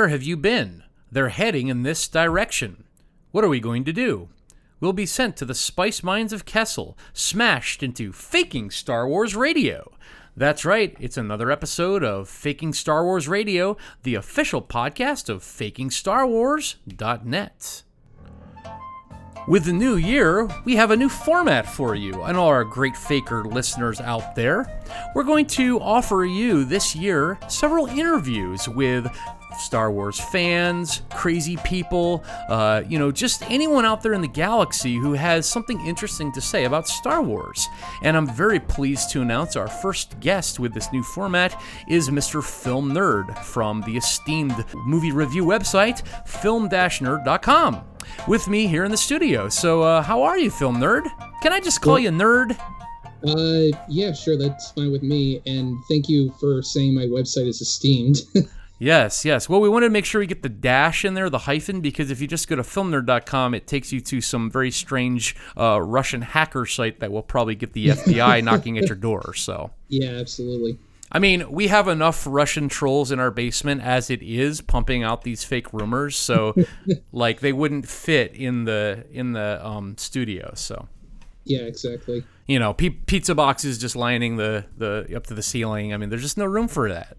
Where have you been? They're heading in this direction. What are we going to do? We'll be sent to the spice mines of Kessel, smashed into faking Star Wars radio. That's right, it's another episode of Faking Star Wars Radio, the official podcast of FakingStarWars.net. With the new year, we have a new format for you and all our great faker listeners out there. We're going to offer you this year several interviews with Star Wars fans, crazy people, uh, you know, just anyone out there in the galaxy who has something interesting to say about Star Wars. And I'm very pleased to announce our first guest with this new format is Mr. Film Nerd from the esteemed movie review website, film-nerd.com, with me here in the studio. So, uh, how are you, Film Nerd? Can I just call you Nerd? Uh, yeah, sure, that's fine with me. And thank you for saying my website is esteemed. Yes, yes. Well, we wanted to make sure we get the dash in there, the hyphen, because if you just go to filmnerd.com, it takes you to some very strange uh, Russian hacker site that will probably get the FBI knocking at your door. So. Yeah, absolutely. I mean, we have enough Russian trolls in our basement as it is, pumping out these fake rumors. So, like, they wouldn't fit in the in the um, studio. So. Yeah, exactly. You know, p- pizza boxes just lining the the up to the ceiling. I mean, there's just no room for that.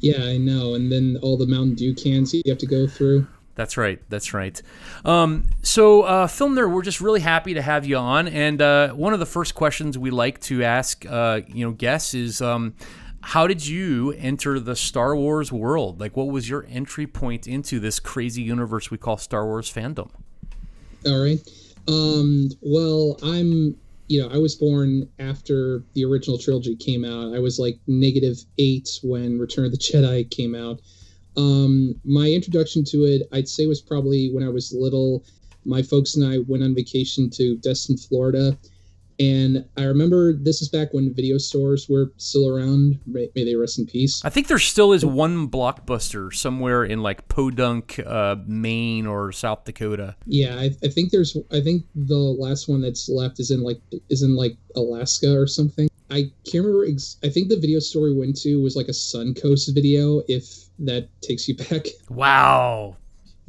Yeah, I know. And then all the Mountain Dew cans you have to go through. That's right. That's right. Um, so, uh, Film Nerd, we're just really happy to have you on. And uh, one of the first questions we like to ask, uh, you know, guests is, um, how did you enter the Star Wars world? Like, what was your entry point into this crazy universe we call Star Wars fandom? All right. Um, well, I'm you know, I was born after the original trilogy came out. I was like negative eight when Return of the Jedi came out. Um, my introduction to it, I'd say, was probably when I was little. My folks and I went on vacation to Destin, Florida, and I remember this is back when video stores were still around. May, may they rest in peace. I think there still is one blockbuster somewhere in like Podunk, uh, Maine or South Dakota. Yeah, I, I, think there's. I think the last one that's left is in like is in like Alaska or something. I can't remember. Ex- I think the video store we went to was like a Suncoast video. If that takes you back. Wow,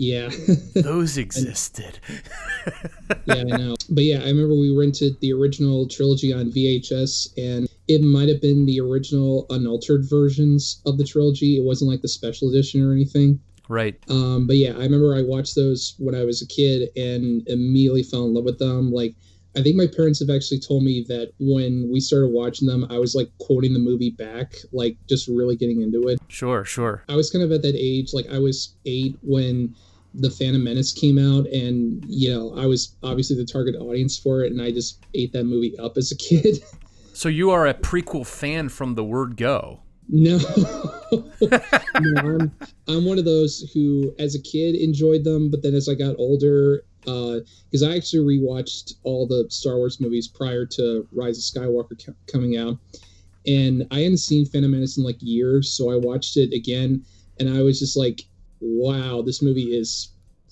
yeah. Those existed. yeah, I know. But yeah, I remember we rented the original trilogy on VHS, and it might have been the original unaltered versions of the trilogy. It wasn't like the special edition or anything. Right. Um, but yeah, I remember I watched those when I was a kid and immediately fell in love with them. Like, I think my parents have actually told me that when we started watching them, I was like quoting the movie back, like just really getting into it. Sure, sure. I was kind of at that age, like I was eight when the Phantom Menace came out, and you know, I was obviously the target audience for it, and I just ate that movie up as a kid. So you are a prequel fan from the word go. No, no I'm, I'm one of those who, as a kid, enjoyed them, but then as I got older, because uh, I actually rewatched all the Star Wars movies prior to Rise of Skywalker coming out, and I hadn't seen Phantom Menace in like years, so I watched it again, and I was just like, wow, this movie is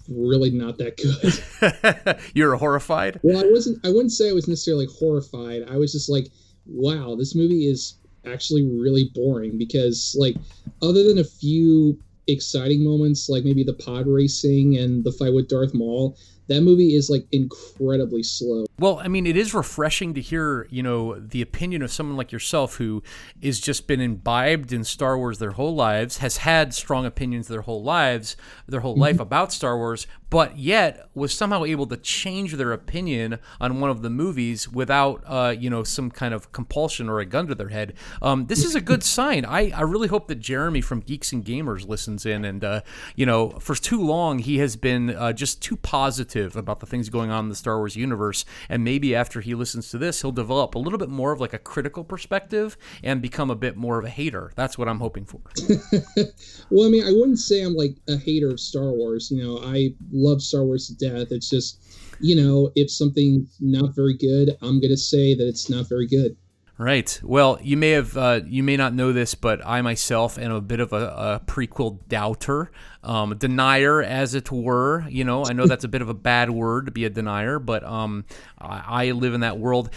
really not that good. You're horrified? Well, I wasn't I wouldn't say I was necessarily horrified. I was just like, wow, this movie is actually really boring because like other than a few exciting moments like maybe the pod racing and the fight with Darth Maul, that movie is like incredibly slow. Well, I mean, it is refreshing to hear, you know, the opinion of someone like yourself who is just been imbibed in Star Wars their whole lives, has had strong opinions their whole lives, their whole life mm-hmm. about Star Wars, but yet was somehow able to change their opinion on one of the movies without, uh, you know, some kind of compulsion or a gun to their head. Um, this is a good sign. I, I really hope that Jeremy from Geeks and Gamers listens in. And, uh, you know, for too long, he has been uh, just too positive about the things going on in the Star Wars universe. And maybe after he listens to this, he'll develop a little bit more of like a critical perspective and become a bit more of a hater. That's what I'm hoping for. well, I mean, I wouldn't say I'm like a hater of Star Wars. You know, I love Star Wars to death. It's just, you know, if something's not very good, I'm going to say that it's not very good. Right. Well, you may have, uh, you may not know this, but I myself am a bit of a, a prequel doubter, um, denier, as it were. You know, I know that's a bit of a bad word to be a denier, but um, I, I live in that world.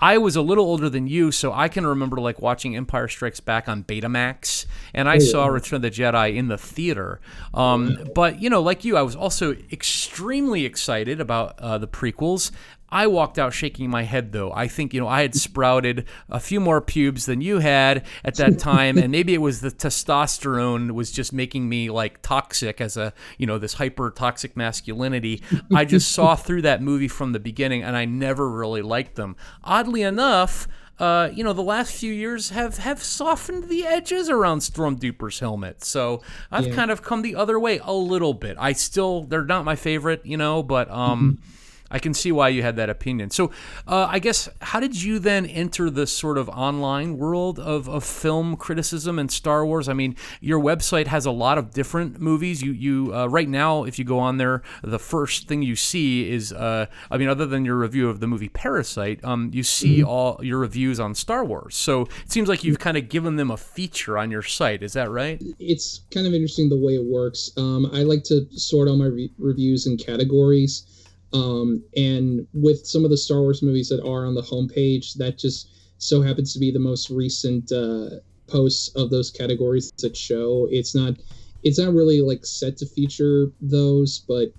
I was a little older than you, so I can remember like watching Empire Strikes Back on Betamax, and I saw Return of the Jedi in the theater. Um, but you know, like you, I was also extremely excited about uh, the prequels. I walked out shaking my head though. I think, you know, I had sprouted a few more pubes than you had at that time and maybe it was the testosterone was just making me like toxic as a, you know, this hyper toxic masculinity. I just saw through that movie from the beginning and I never really liked them. Oddly enough, uh, you know, the last few years have have softened the edges around Stormtrooper's helmet. So I've Yeah. kind of come the other way a little bit. I still they're not my favorite, you know, but um I can see why you had that opinion. So, uh, I guess, how did you then enter the sort of online world of, of film criticism and Star Wars? I mean, your website has a lot of different movies. You, you uh, right now, if you go on there, the first thing you see is, uh, I mean, other than your review of the movie Parasite, um, you see all your reviews on Star Wars. So it seems like you've kind of given them a feature on your site. Is that right? it's kind of interesting the way it works. Um, I like to sort all my re- reviews in categories. Um, and with some of the Star Wars movies that are on the homepage, that just so happens to be the most recent uh, posts of those categories that show. It's not, it's not really like set to feature those, but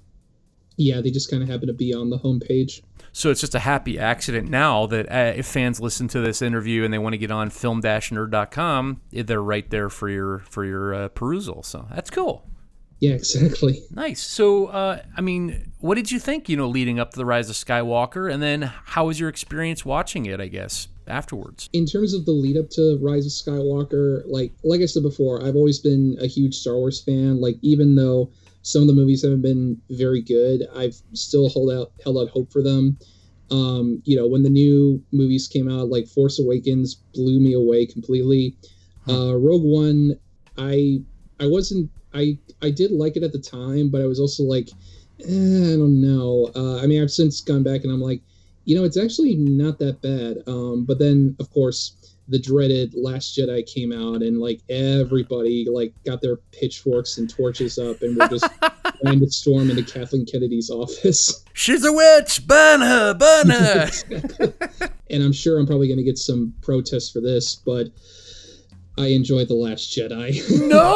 yeah, they just kind of happen to be on the homepage. So it's just a happy accident now that uh, if fans listen to this interview and they want to get on film-nerd.com, they're right there for your for your uh, perusal. So that's cool. Yeah, exactly. Nice. So, uh, I mean, what did you think? You know, leading up to the Rise of Skywalker, and then how was your experience watching it? I guess afterwards. in terms of the lead up to Rise of Skywalker, like like I said before, I've always been a huge Star Wars fan. Like even though some of the movies haven't been very good, I've still hold out held out hope for them. Um, you know, when the new movies came out, like Force Awakens blew me away completely. Uh, Rogue One, I I wasn't I I did like it at the time, but I was also like, eh, I don't know. Uh, I mean, I've since gone back and I'm like, you know, it's actually not that bad. Um, but then, of course, the dreaded Last Jedi came out, and like everybody like got their pitchforks and torches up, and were just trying to storm into Kathleen Kennedy's office. She's a witch. Burn her. Burn her. and I'm sure I'm probably going to get some protests for this, but I enjoyed the Last Jedi. no.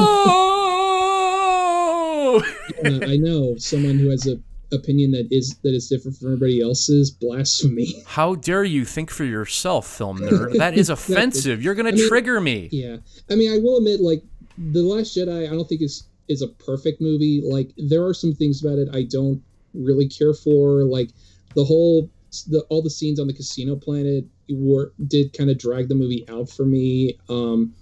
Uh, I know someone who has a opinion that is that is different from everybody else's blasphemy. How dare you think for yourself, film nerd? That is offensive. You're gonna I mean- trigger me. Yeah, I mean, I will admit, like the Last Jedi, I don't think is is a perfect movie. Like there are some things about it I don't really care for. Like the whole the all the scenes on the casino planet were did kind of drag the movie out for me. Um,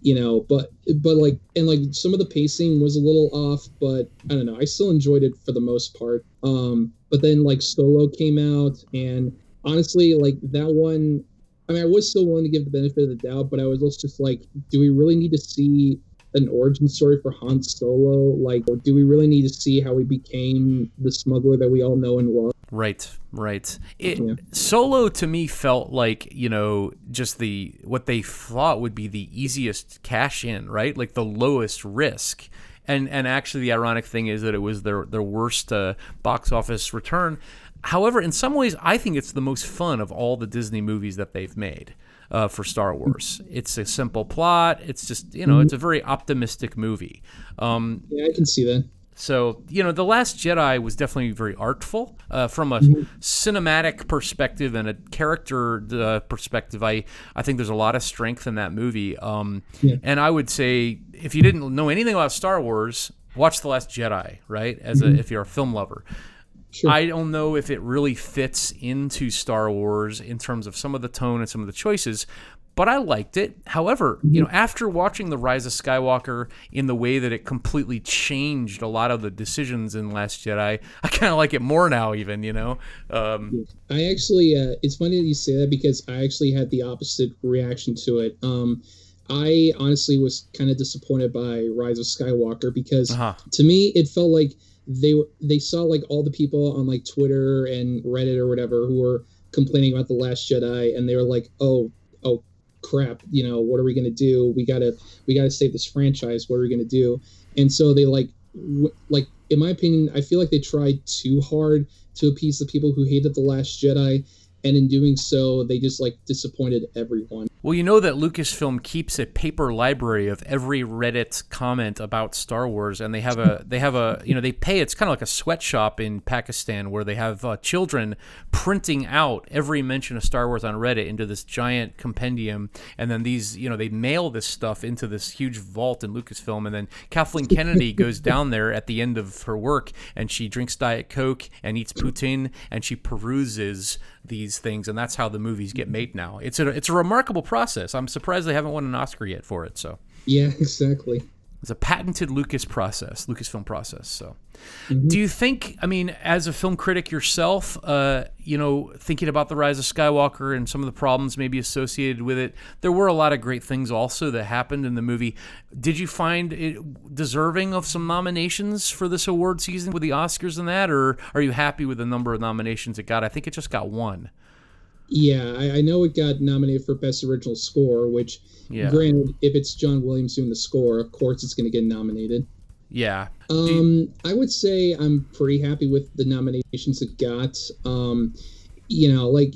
you know, but but like and like some of the pacing was a little off, but I don't know. I still enjoyed it for the most part. Um, but then like Solo came out, and honestly, like that one I mean, I was still willing to give the benefit of the doubt, but I was also just like, do we really need to see an origin story for Han Solo? Like, do we really need to see how he became the smuggler that we all know and love? Right, right. It, Yeah. Solo to me felt like you know just the what they thought would be the easiest cash in, right? Like the lowest risk. And and actually, the ironic thing is that it was their their worst uh, box office return. However, in some ways, I think it's the most fun of all the Disney movies that they've made uh, for Star Wars. It's a simple plot. It's just you know, it's a very optimistic movie. Um, Yeah, I can see that. So, you know, The Last Jedi was definitely very artful uh, from a cinematic perspective and a character uh, perspective. I, I think there's a lot of strength in that movie. Um, Yeah. And I would say if you didn't know anything about Star Wars, watch The Last Jedi, right? As a, if you're a film lover. Sure. I don't know if it really fits into Star Wars in terms of some of the tone and some of the choices, but I liked it. However, you know, after watching The Rise of Skywalker in the way that it completely changed a lot of the decisions in Last Jedi, I kind of like it more now, even, you know? Um, I actually, uh, it's funny that you say that because I actually had the opposite reaction to it. Um, I honestly was kind of disappointed by Rise of Skywalker because uh-huh. to me it felt like they were they saw like all the people on like Twitter and Reddit or whatever who were complaining about the Last Jedi, and they were like, "Oh, oh, crap, you know, what are we gonna do? We gotta we gotta save this franchise. What are we gonna do? And so they like w- like in my opinion, I feel like they tried too hard to appease the people who hated the Last Jedi, and in doing so, they just like disappointed everyone. Well, you know that Lucasfilm keeps a paper library of every Reddit comment about Star Wars, and they have a they have a you know they pay. It's kind of like a sweatshop in Pakistan where they have uh, children printing out every mention of Star Wars on Reddit into this giant compendium, and then these you know they mail this stuff into this huge vault in Lucasfilm, and then Kathleen Kennedy goes down there at the end of her work, and she drinks Diet Coke and eats poutine, and she peruses these things, and that's how the movies get mm-hmm. made now. It's a it's a remarkable process. I'm surprised they haven't won an Oscar yet for it. So Yeah, exactly. It's a patented Lucas process, Lucasfilm process. So, Mm-hmm. do you think? I mean, as a film critic yourself, uh, you know, thinking about the rise of Skywalker and some of the problems maybe associated with it, there were a lot of great things also that happened in the movie. Did you find it deserving of some nominations for this award season with the Oscars and that, or are you happy with the number of nominations it got? I think it just got one. Yeah, I, I know it got nominated for Best Original Score, which, Yeah. granted, if it's John Williams doing the score, of course it's going to get nominated. Yeah. Um, I would say I'm pretty happy with the nominations it got. Um, you know, like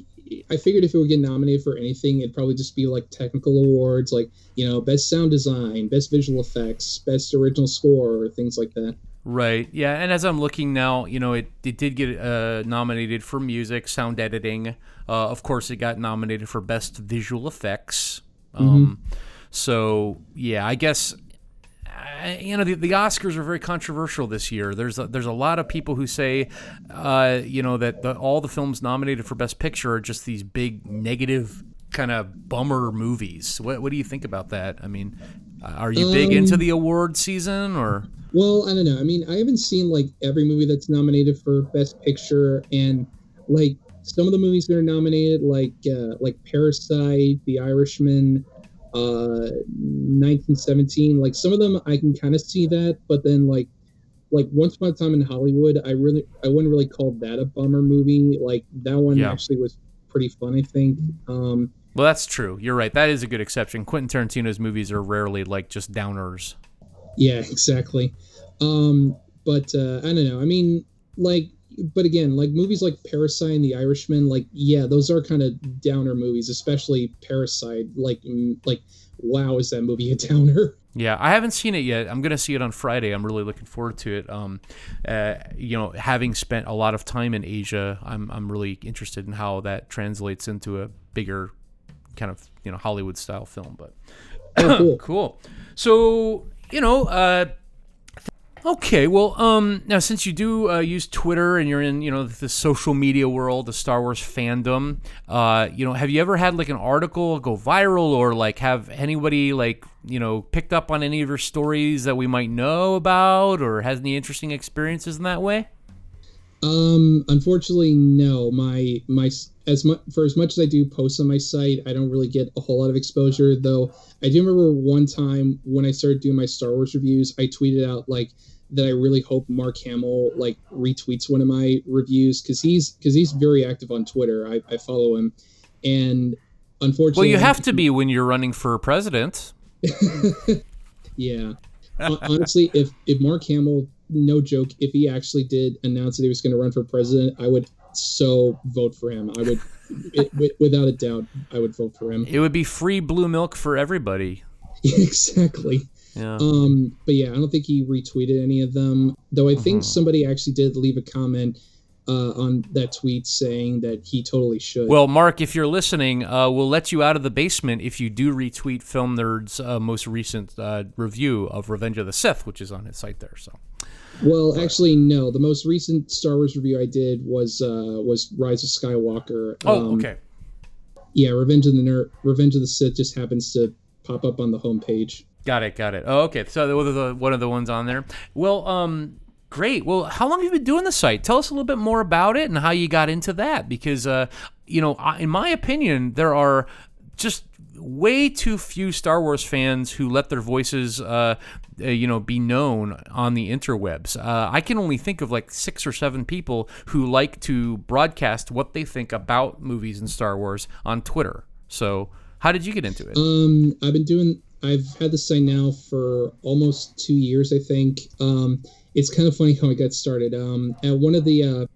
I figured if it would get nominated for anything, it'd probably just be like technical awards, like you know, best sound design, best visual effects, best original score, or things like that. Right. Yeah. And as I'm looking now, you know, it, it did get uh, nominated for music, sound editing. Uh, of course, it got nominated for best visual effects. Um, So yeah, I guess. Uh, You know the, the Oscars are very controversial this year. There's a, there's a lot of people who say, uh, you know, that the, all the films nominated for Best Picture are just these big negative kind of bummer movies. What what do you think about that? I mean, uh, are you big into the award season or? Well, I don't know. I mean, I haven't seen like every movie that's nominated for Best Picture, and like some of the movies that are nominated, like uh, like Parasite, The Irishman, uh, 1917. Like some of them, I can kind of see that, but then like like Once Upon a Time in Hollywood, I really I wouldn't really call that a bummer movie. Like that one Yeah. actually was pretty fun, I think. Um, Well, that's true. You're right. That is a good exception. Quentin Tarantino's movies are rarely like just downers. Yeah, exactly. Um, but uh, I don't know. I mean, like, but again, like movies like Parasite and The Irishman, like, yeah, those are kind of downer movies, especially Parasite. Like, like, wow, is that movie a downer? Yeah, I haven't seen it yet. I'm gonna see it on Friday. I'm really looking forward to it. Um, uh, you know, having spent a lot of time in Asia, I'm I'm really interested in how that translates into a bigger kind of you know Hollywood style film. But Oh, cool. cool. So you know, uh, okay. Well, um, now since you do uh, use Twitter and you're in you know the social media world, the Star Wars fandom, uh, you know, have you ever had like an article go viral or like have anybody like you know picked up on any of your stories that we might know about or has any interesting experiences in that way? Um, unfortunately, no. My my as much for as much as I do post on my site, I don't really get a whole lot of exposure. Though I do remember one time when I started doing my Star Wars reviews, I tweeted out like that I really hope Mark Hamill like retweets one of my reviews because he's because he's very active on Twitter. I, I follow him, and unfortunately, Well, you have to be when you're running for president. Yeah. Honestly, if if Mark Hamill, no joke, if he actually did announce that he was going to run for president, I would so vote for him. I would, it, wi- without a doubt, I would vote for him. It would be free blue milk for everybody. exactly. Yeah. Um, but yeah, I don't think he retweeted any of them. Though I think somebody actually did leave a comment uh, on that tweet saying that he totally should. Well, Mark, if you're listening, uh, we'll let you out of the basement if you do retweet Film Nerd's uh, most recent uh, review of Revenge of the Sith, which is on his site there. So, Well, actually, no. The most recent Star Wars review I did was uh, was Rise of Skywalker. oh, Um, okay, Yeah, Revenge of the Ner- Revenge of the Sith just happens to pop up on the homepage. got it, got it. Oh, okay. So one of the one of the ones on there. Well, um, great. Well, how long have you been doing the site? Tell us a little bit more about it and how you got into that. Because, uh, you know, I- in my opinion, there are just way too few Star Wars fans who let their voices, uh, uh, you know, be known on the interwebs. Uh, I can only think of like six or seven people who like to broadcast what they think about movies and Star Wars on Twitter. So, How did you get into it? Um, I've been doing. I've had this site now for almost two years, I think. Um, it's kind of funny how I got started. Um, at one of the uh,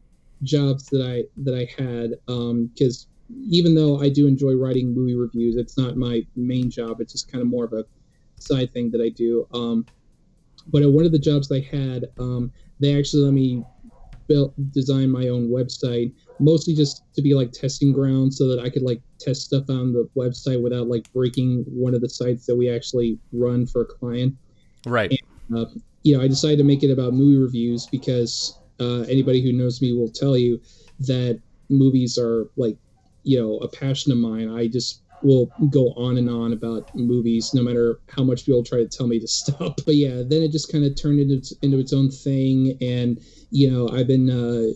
jobs that I that I had, because um, even though I do enjoy writing movie reviews, it's not my main job. It's just kind of more of a side thing that I do. Um, but at one of the jobs I had, um, they actually let me build design my own website mostly just to be like testing ground so that i could like test stuff on the website without like breaking one of the sites that we actually run for a client right and, uh, you know i decided to make it about movie reviews because uh, anybody who knows me will tell you that movies are like you know a passion of mine. I just will go on and on about movies no matter how much people try to tell me to stop. But yeah then it just kind of turned into, into its own thing. And you know i've been uh,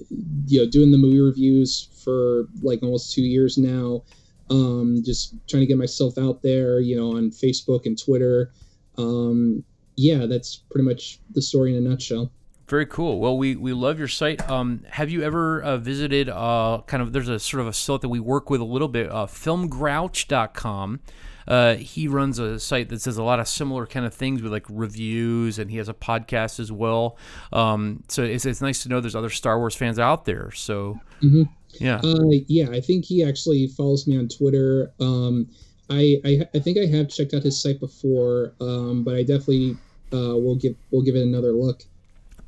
you know doing the movie reviews for like almost two years now. Um, just trying to get myself out there you know on facebook and twitter. Um, yeah that's pretty much the story in a nutshell very cool. Well, we, we love your site. Um, have you ever uh, visited uh, kind of, there's a sort of a site that we work with a little bit, uh, filmgrouch.com. Uh, he runs a site that says a lot of similar kind of things with like reviews, and he has a podcast as well. Um, so it's, it's nice to know there's other Star Wars fans out there. So, mm-hmm. yeah. Uh, yeah, I think he actually follows me on Twitter. Um, I, I, I think I have checked out his site before, um, but I definitely uh, will give will give it another look.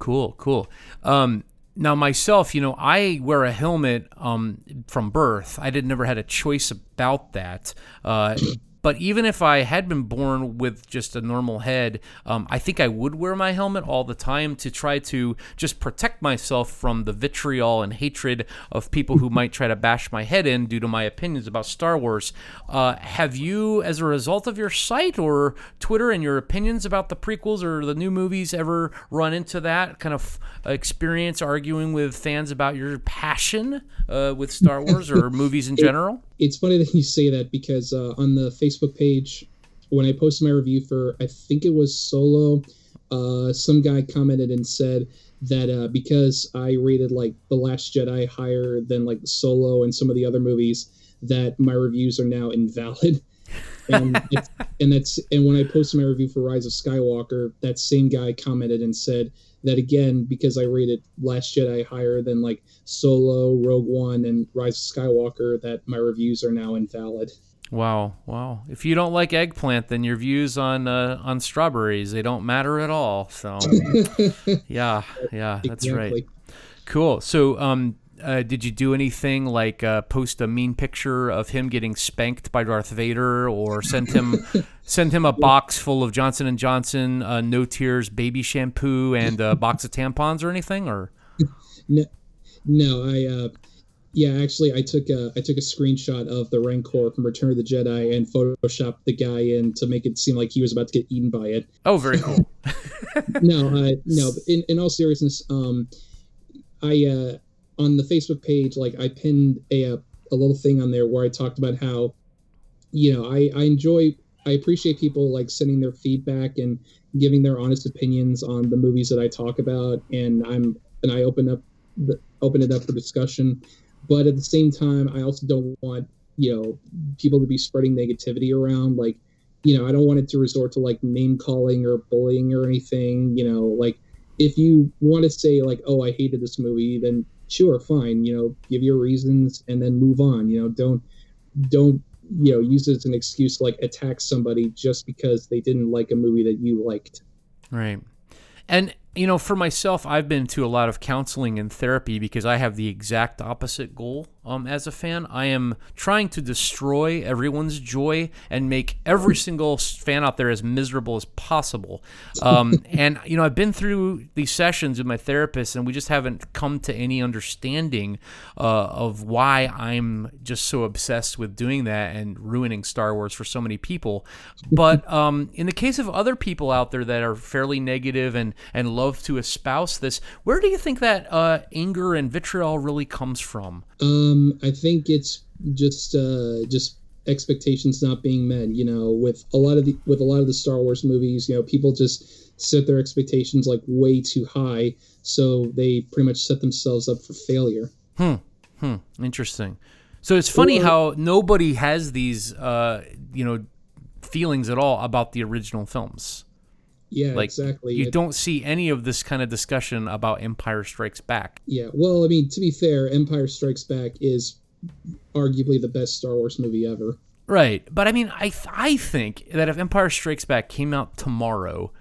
Cool, cool. Um, now myself, you know, I wear a helmet um, from birth. I did never had a choice about that. Uh, but even if I had been born with just a normal head, um, I think I would wear my helmet all the time to try to just protect myself from the vitriol and hatred of people who might try to bash my head in due to my opinions about Star Wars. Uh, have you, as a result of your site or Twitter and your opinions about the prequels or the new movies, ever run into that kind of experience arguing with fans about your passion uh, with Star Wars or movies in general? It's funny that you say that because uh, on the Facebook page, when I posted my review for, I think it was Solo, uh, some guy commented and said that uh, because I rated like The Last Jedi higher than like Solo and some of the other movies, that my reviews are now invalid. and and that's and when I posted my review for Rise of Skywalker, that same guy commented and said that again because I rated Last Jedi higher than like Solo, Rogue One, and Rise of Skywalker, that my reviews are now invalid. Wow, wow! If you don't like eggplant, then your views on uh, on strawberries they don't matter at all. So, yeah, yeah, that's exactly. right. Cool. So, um, uh, did you do anything like uh, post a mean picture of him getting spanked by Darth Vader, or send him send him a box full of Johnson and Johnson uh, no tears baby shampoo and a box of tampons or anything? Or no, no, I uh, yeah, actually, I took a I took a screenshot of the Rancor from Return of the Jedi and photoshopped the guy in to make it seem like he was about to get eaten by it. Oh, very cool. no, no. In in all seriousness, um, I uh on the Facebook page, like I pinned a, a, little thing on there where I talked about how, you know, I, I enjoy, I appreciate people like sending their feedback and giving their honest opinions on the movies that I talk about, and I'm and I open up the, open it up for discussion. But at the same time, I also don't want you know people to be spreading negativity around. Like, you know, I don't want it to resort to like name calling or bullying or anything. You know, like if you want to say like, oh, I hated this movie, then sure, fine, you know, give your reasons and then move on. You know, don't don't you know use it as an excuse to like attack somebody just because they didn't like a movie that you liked. Right. And you know, for myself, I've been to a lot of counseling and therapy because I have the exact opposite goal um, as a fan. I am trying to destroy everyone's joy and make every single fan out there as miserable as possible. Um, and, you know, I've been through these sessions with my therapist, and we just haven't come to any understanding uh, of why I'm just so obsessed with doing that and ruining Star Wars for so many people. But um, in the case of other people out there that are fairly negative and, and love to espouse this, where do you think that uh, anger and vitriol really comes from? Um, I think it's just uh, just expectations not being met. You know, with a lot of the with a lot of the Star Wars movies, you know, people just set their expectations like way too high, so they pretty much set themselves up for failure. Hmm. Hmm. Interesting. So it's funny Or- how nobody has these, uh, you know, feelings at all about the original films. Yeah, Like exactly. you It- don't see any of this kind of discussion about Empire Strikes Back. Yeah, well, I mean, to be fair, Empire Strikes Back is arguably the best Star Wars movie ever. Right, but I mean, I th- I think that if Empire Strikes Back came out tomorrow,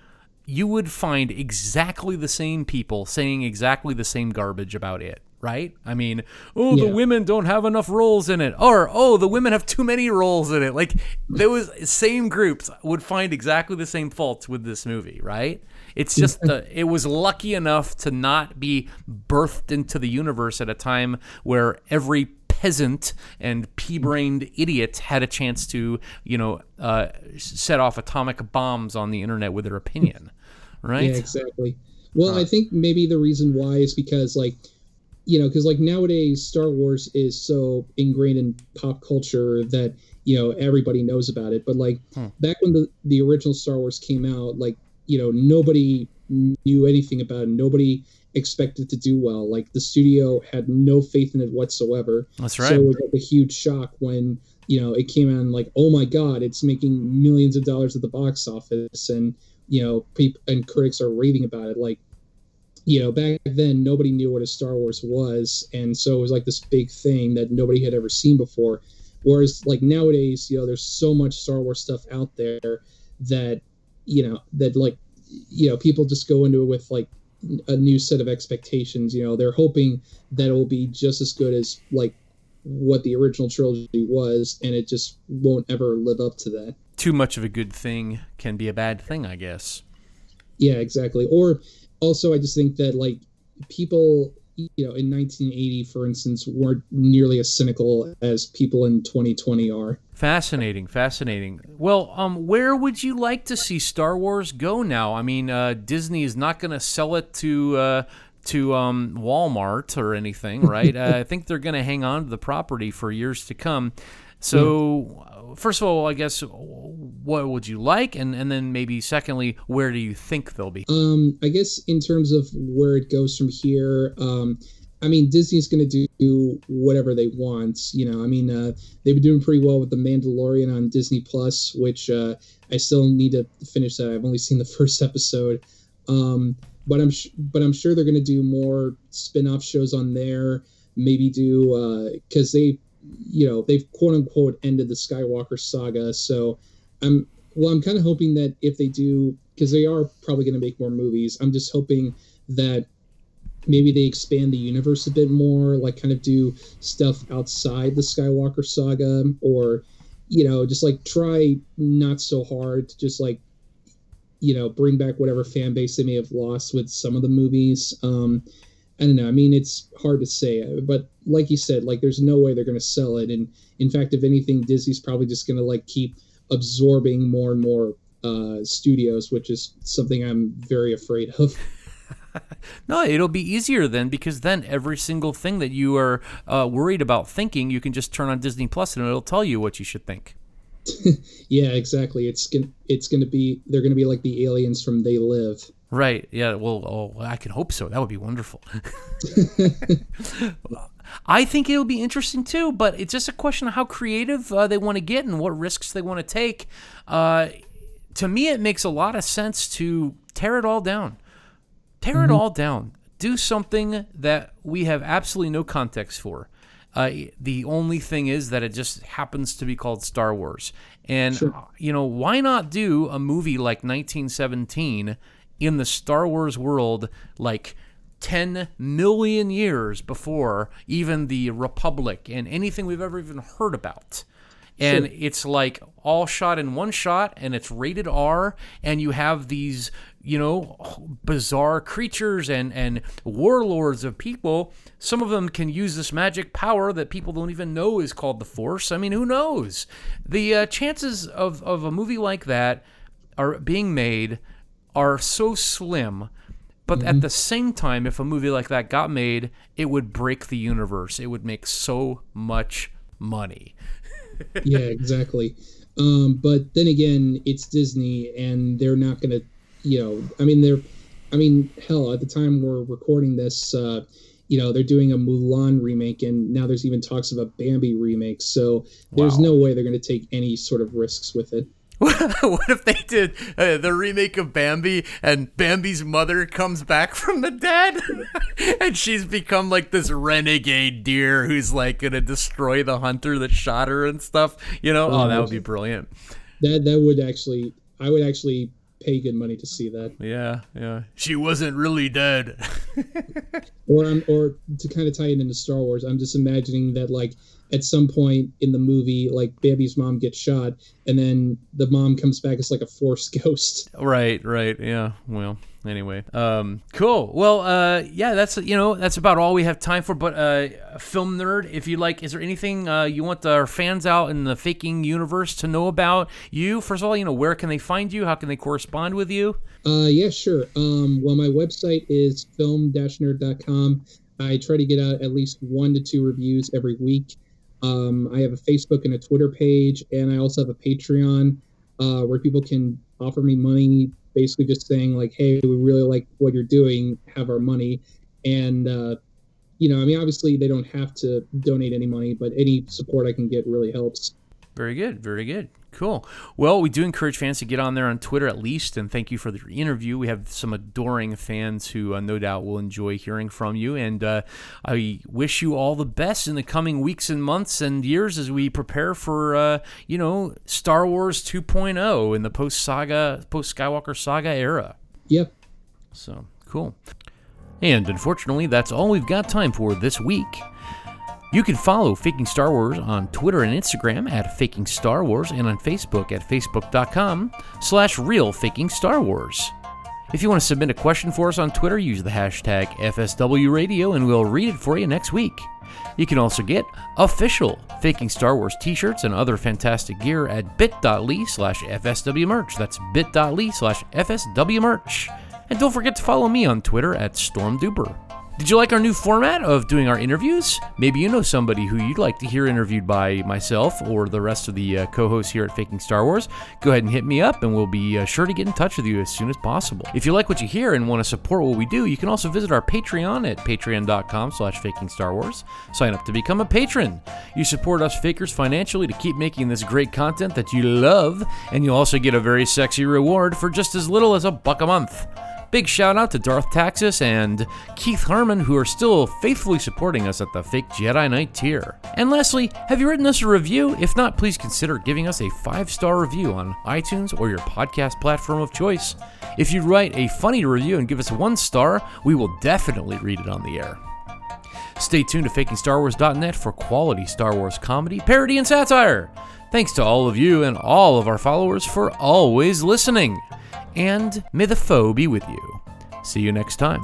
you would find exactly the same people saying exactly the same garbage about it. Right? I mean, oh, the women don't have enough roles in it, or oh, the women have too many roles in it. Like those same groups would find exactly the same faults with this movie. Right? It's just the it was lucky enough to not be birthed into the universe at a time where every peasant and pea-brained idiot had a chance to, you know, uh, set off atomic bombs on the internet with their opinion, right? Yeah, exactly. Well, I think maybe the reason why is because, like, you know, because like nowadays Star Wars is so ingrained in pop culture that you know everybody knows about it. But like Hmm. back when the the original Star Wars came out, like you know nobody knew anything about it. Nobody expected to do well. Like the studio had no faith in it whatsoever. That's right. So it was like a huge shock when you know it came out and like, oh my god, it's making millions of dollars at the box office, and you know, people and critics are raving about it. Like, you know, back then nobody knew what a Star Wars was, and so it was like this big thing that nobody had ever seen before. Whereas like nowadays, you know, there's so much Star Wars stuff out there that you know that like you know people just go into it with like a new set of expectations. You know, they're hoping that it will be just as good as like what the original trilogy was, and it just won't ever live up to that. Too much of a good thing can be a bad thing, I guess. Yeah, exactly. Or also, I just think that like people, you know, in 1980, for instance, weren't nearly as cynical as people in 2020 are. Fascinating, fascinating. Well, um, where would you like to see Star Wars go now? I mean, uh, Disney is not going to sell it to uh, to um, Walmart or anything, right? uh, I think they're going to hang on to the property for years to come. So, uh, first of all, I guess, what would you like, and and then maybe secondly, where do you think they'll be? Um, I guess in terms of where it goes from here, um, I mean, Disney's going to do whatever they want. You know, I mean, uh, they've been doing pretty well with The Mandalorian on Disney Plus, which uh, I still need to finish that. I've only seen the first episode. Um, but I'm sh- but I'm sure they're going to do more spin-off shows on there. Maybe do because they, you know, they've quote unquote ended the Skywalker saga. So I'm well, I'm kind of hoping that if they do, because they are probably going to make more movies. I'm just hoping that maybe they expand the universe a bit more, like kind of do stuff outside the Skywalker saga, or you know, just like try not so hard to just like you know bring back whatever fan base they may have lost with some of the movies. Um, I don't know. I mean, it's hard to say, but like you said, like there's no way they're going to sell it, and in fact, if anything, Disney's probably just going to like keep absorbing more and more uh, studios, which is something I'm very afraid of. No, it'll be easier then because then every single thing that you are uh, worried about thinking, you can just turn on Disney Plus and it'll tell you what you should think. yeah, exactly. It's gonna it's gonna be they're gonna be like the aliens from They Live. Right. Yeah. Well, oh, I can hope so. That would be wonderful. I think it'll be interesting too, but it's just a question of how creative uh, they want to get and what risks they want to take. Uh, to me, it makes a lot of sense to tear it all down. Tear it all down. Do something that we have absolutely no context for. Uh, the only thing is that it just happens to be called Star Wars. And, Sure. uh, you know, why not do a movie like 1917 in the Star Wars world, like 10 million years before even the Republic and anything we've ever even heard about? and Sure. it's like all shot in one shot and it's rated R and you have these you know bizarre creatures and and warlords of people some of them can use this magic power that people don't even know is called the force i mean who knows the uh, chances of of a movie like that are being made are so slim but at the same time if a movie like that got made it would break the universe it would make so much money yeah, exactly. Um, but then again, it's Disney, and they're not gonna, you know, I mean, they're, I mean, hell, at the time we're recording this, uh, you know they're doing a Mulan remake, and now there's even talks of a Bambi remake. So there's Wow. no way they're going to take any sort of risks with it. what if they did uh, the remake of Bambi and Bambi's mother comes back from the dead and she's become like this renegade deer who's like gonna destroy the hunter that shot her and stuff? You know, oh, that would be brilliant. That that would actually, I would actually pay good money to see that. Yeah, yeah. She wasn't really dead. Or I'm, or to kind of tie it into Star Wars, I'm just imagining that like at some point in the movie, like Bambi's mom gets shot, and then the mom comes back as like a force ghost. Right, right. Yeah. Well, anyway. Um cool. Well, uh yeah, that's you know, that's about all we have time for, but uh film nerd, if you like, is there anything uh you want our fans out in the faking universe to know about you? First of all, you know, where can they find you? How can they correspond with you? Uh, yeah, sure. Um, well, my website is film-nerd.com. I try to get out at least one to two reviews every week. Um, I have a Facebook and a Twitter page, and I also have a Patreon uh, where people can offer me money, basically just saying like, "Hey, we really like what you're doing. Have our money." And uh, you know, I mean, obviously they don't have to donate any money, but any support I can get really helps. Very good, very good. Cool. Well, we do encourage fans to get on there on Twitter at least, and thank you for the interview. We have some adoring fans who uh, no doubt will enjoy hearing from you, and uh, I wish you all the best in the coming weeks and months and years as we prepare for, uh, you know, Star Wars 2.0 in the post saga, post Skywalker saga era. Yep. So cool. And unfortunately, that's all we've got time for this week. You can follow Faking Star Wars on Twitter and Instagram at Faking Star Wars and on Facebook at facebook.com slash real faking Star Wars. If you want to submit a question for us on Twitter, use the hashtag FSW Radio and we'll read it for you next week. You can also get official Faking Star Wars t-shirts and other fantastic gear at bit.ly slash FSW merch. That's bit.ly slash FSW merch. And don't forget to follow me on Twitter at StormDuper. Did you like our new format of doing our interviews? Maybe you know somebody who you'd like to hear interviewed by myself or the rest of the uh, co hosts here at Faking Star Wars. Go ahead and hit me up, and we'll be uh, sure to get in touch with you as soon as possible. If you like what you hear and want to support what we do, you can also visit our Patreon at patreon.com slash faking Star Wars. Sign up to become a patron. You support us fakers financially to keep making this great content that you love, and you'll also get a very sexy reward for just as little as a buck a month. Big shout out to Darth Taxis and Keith Harmon, who are still faithfully supporting us at the Fake Jedi Knight tier. And lastly, have you written us a review? If not, please consider giving us a five star review on iTunes or your podcast platform of choice. If you write a funny review and give us one star, we will definitely read it on the air. Stay tuned to FakingStarWars.net for quality Star Wars comedy, parody, and satire. Thanks to all of you and all of our followers for always listening. And may the foe be with you. See you next time.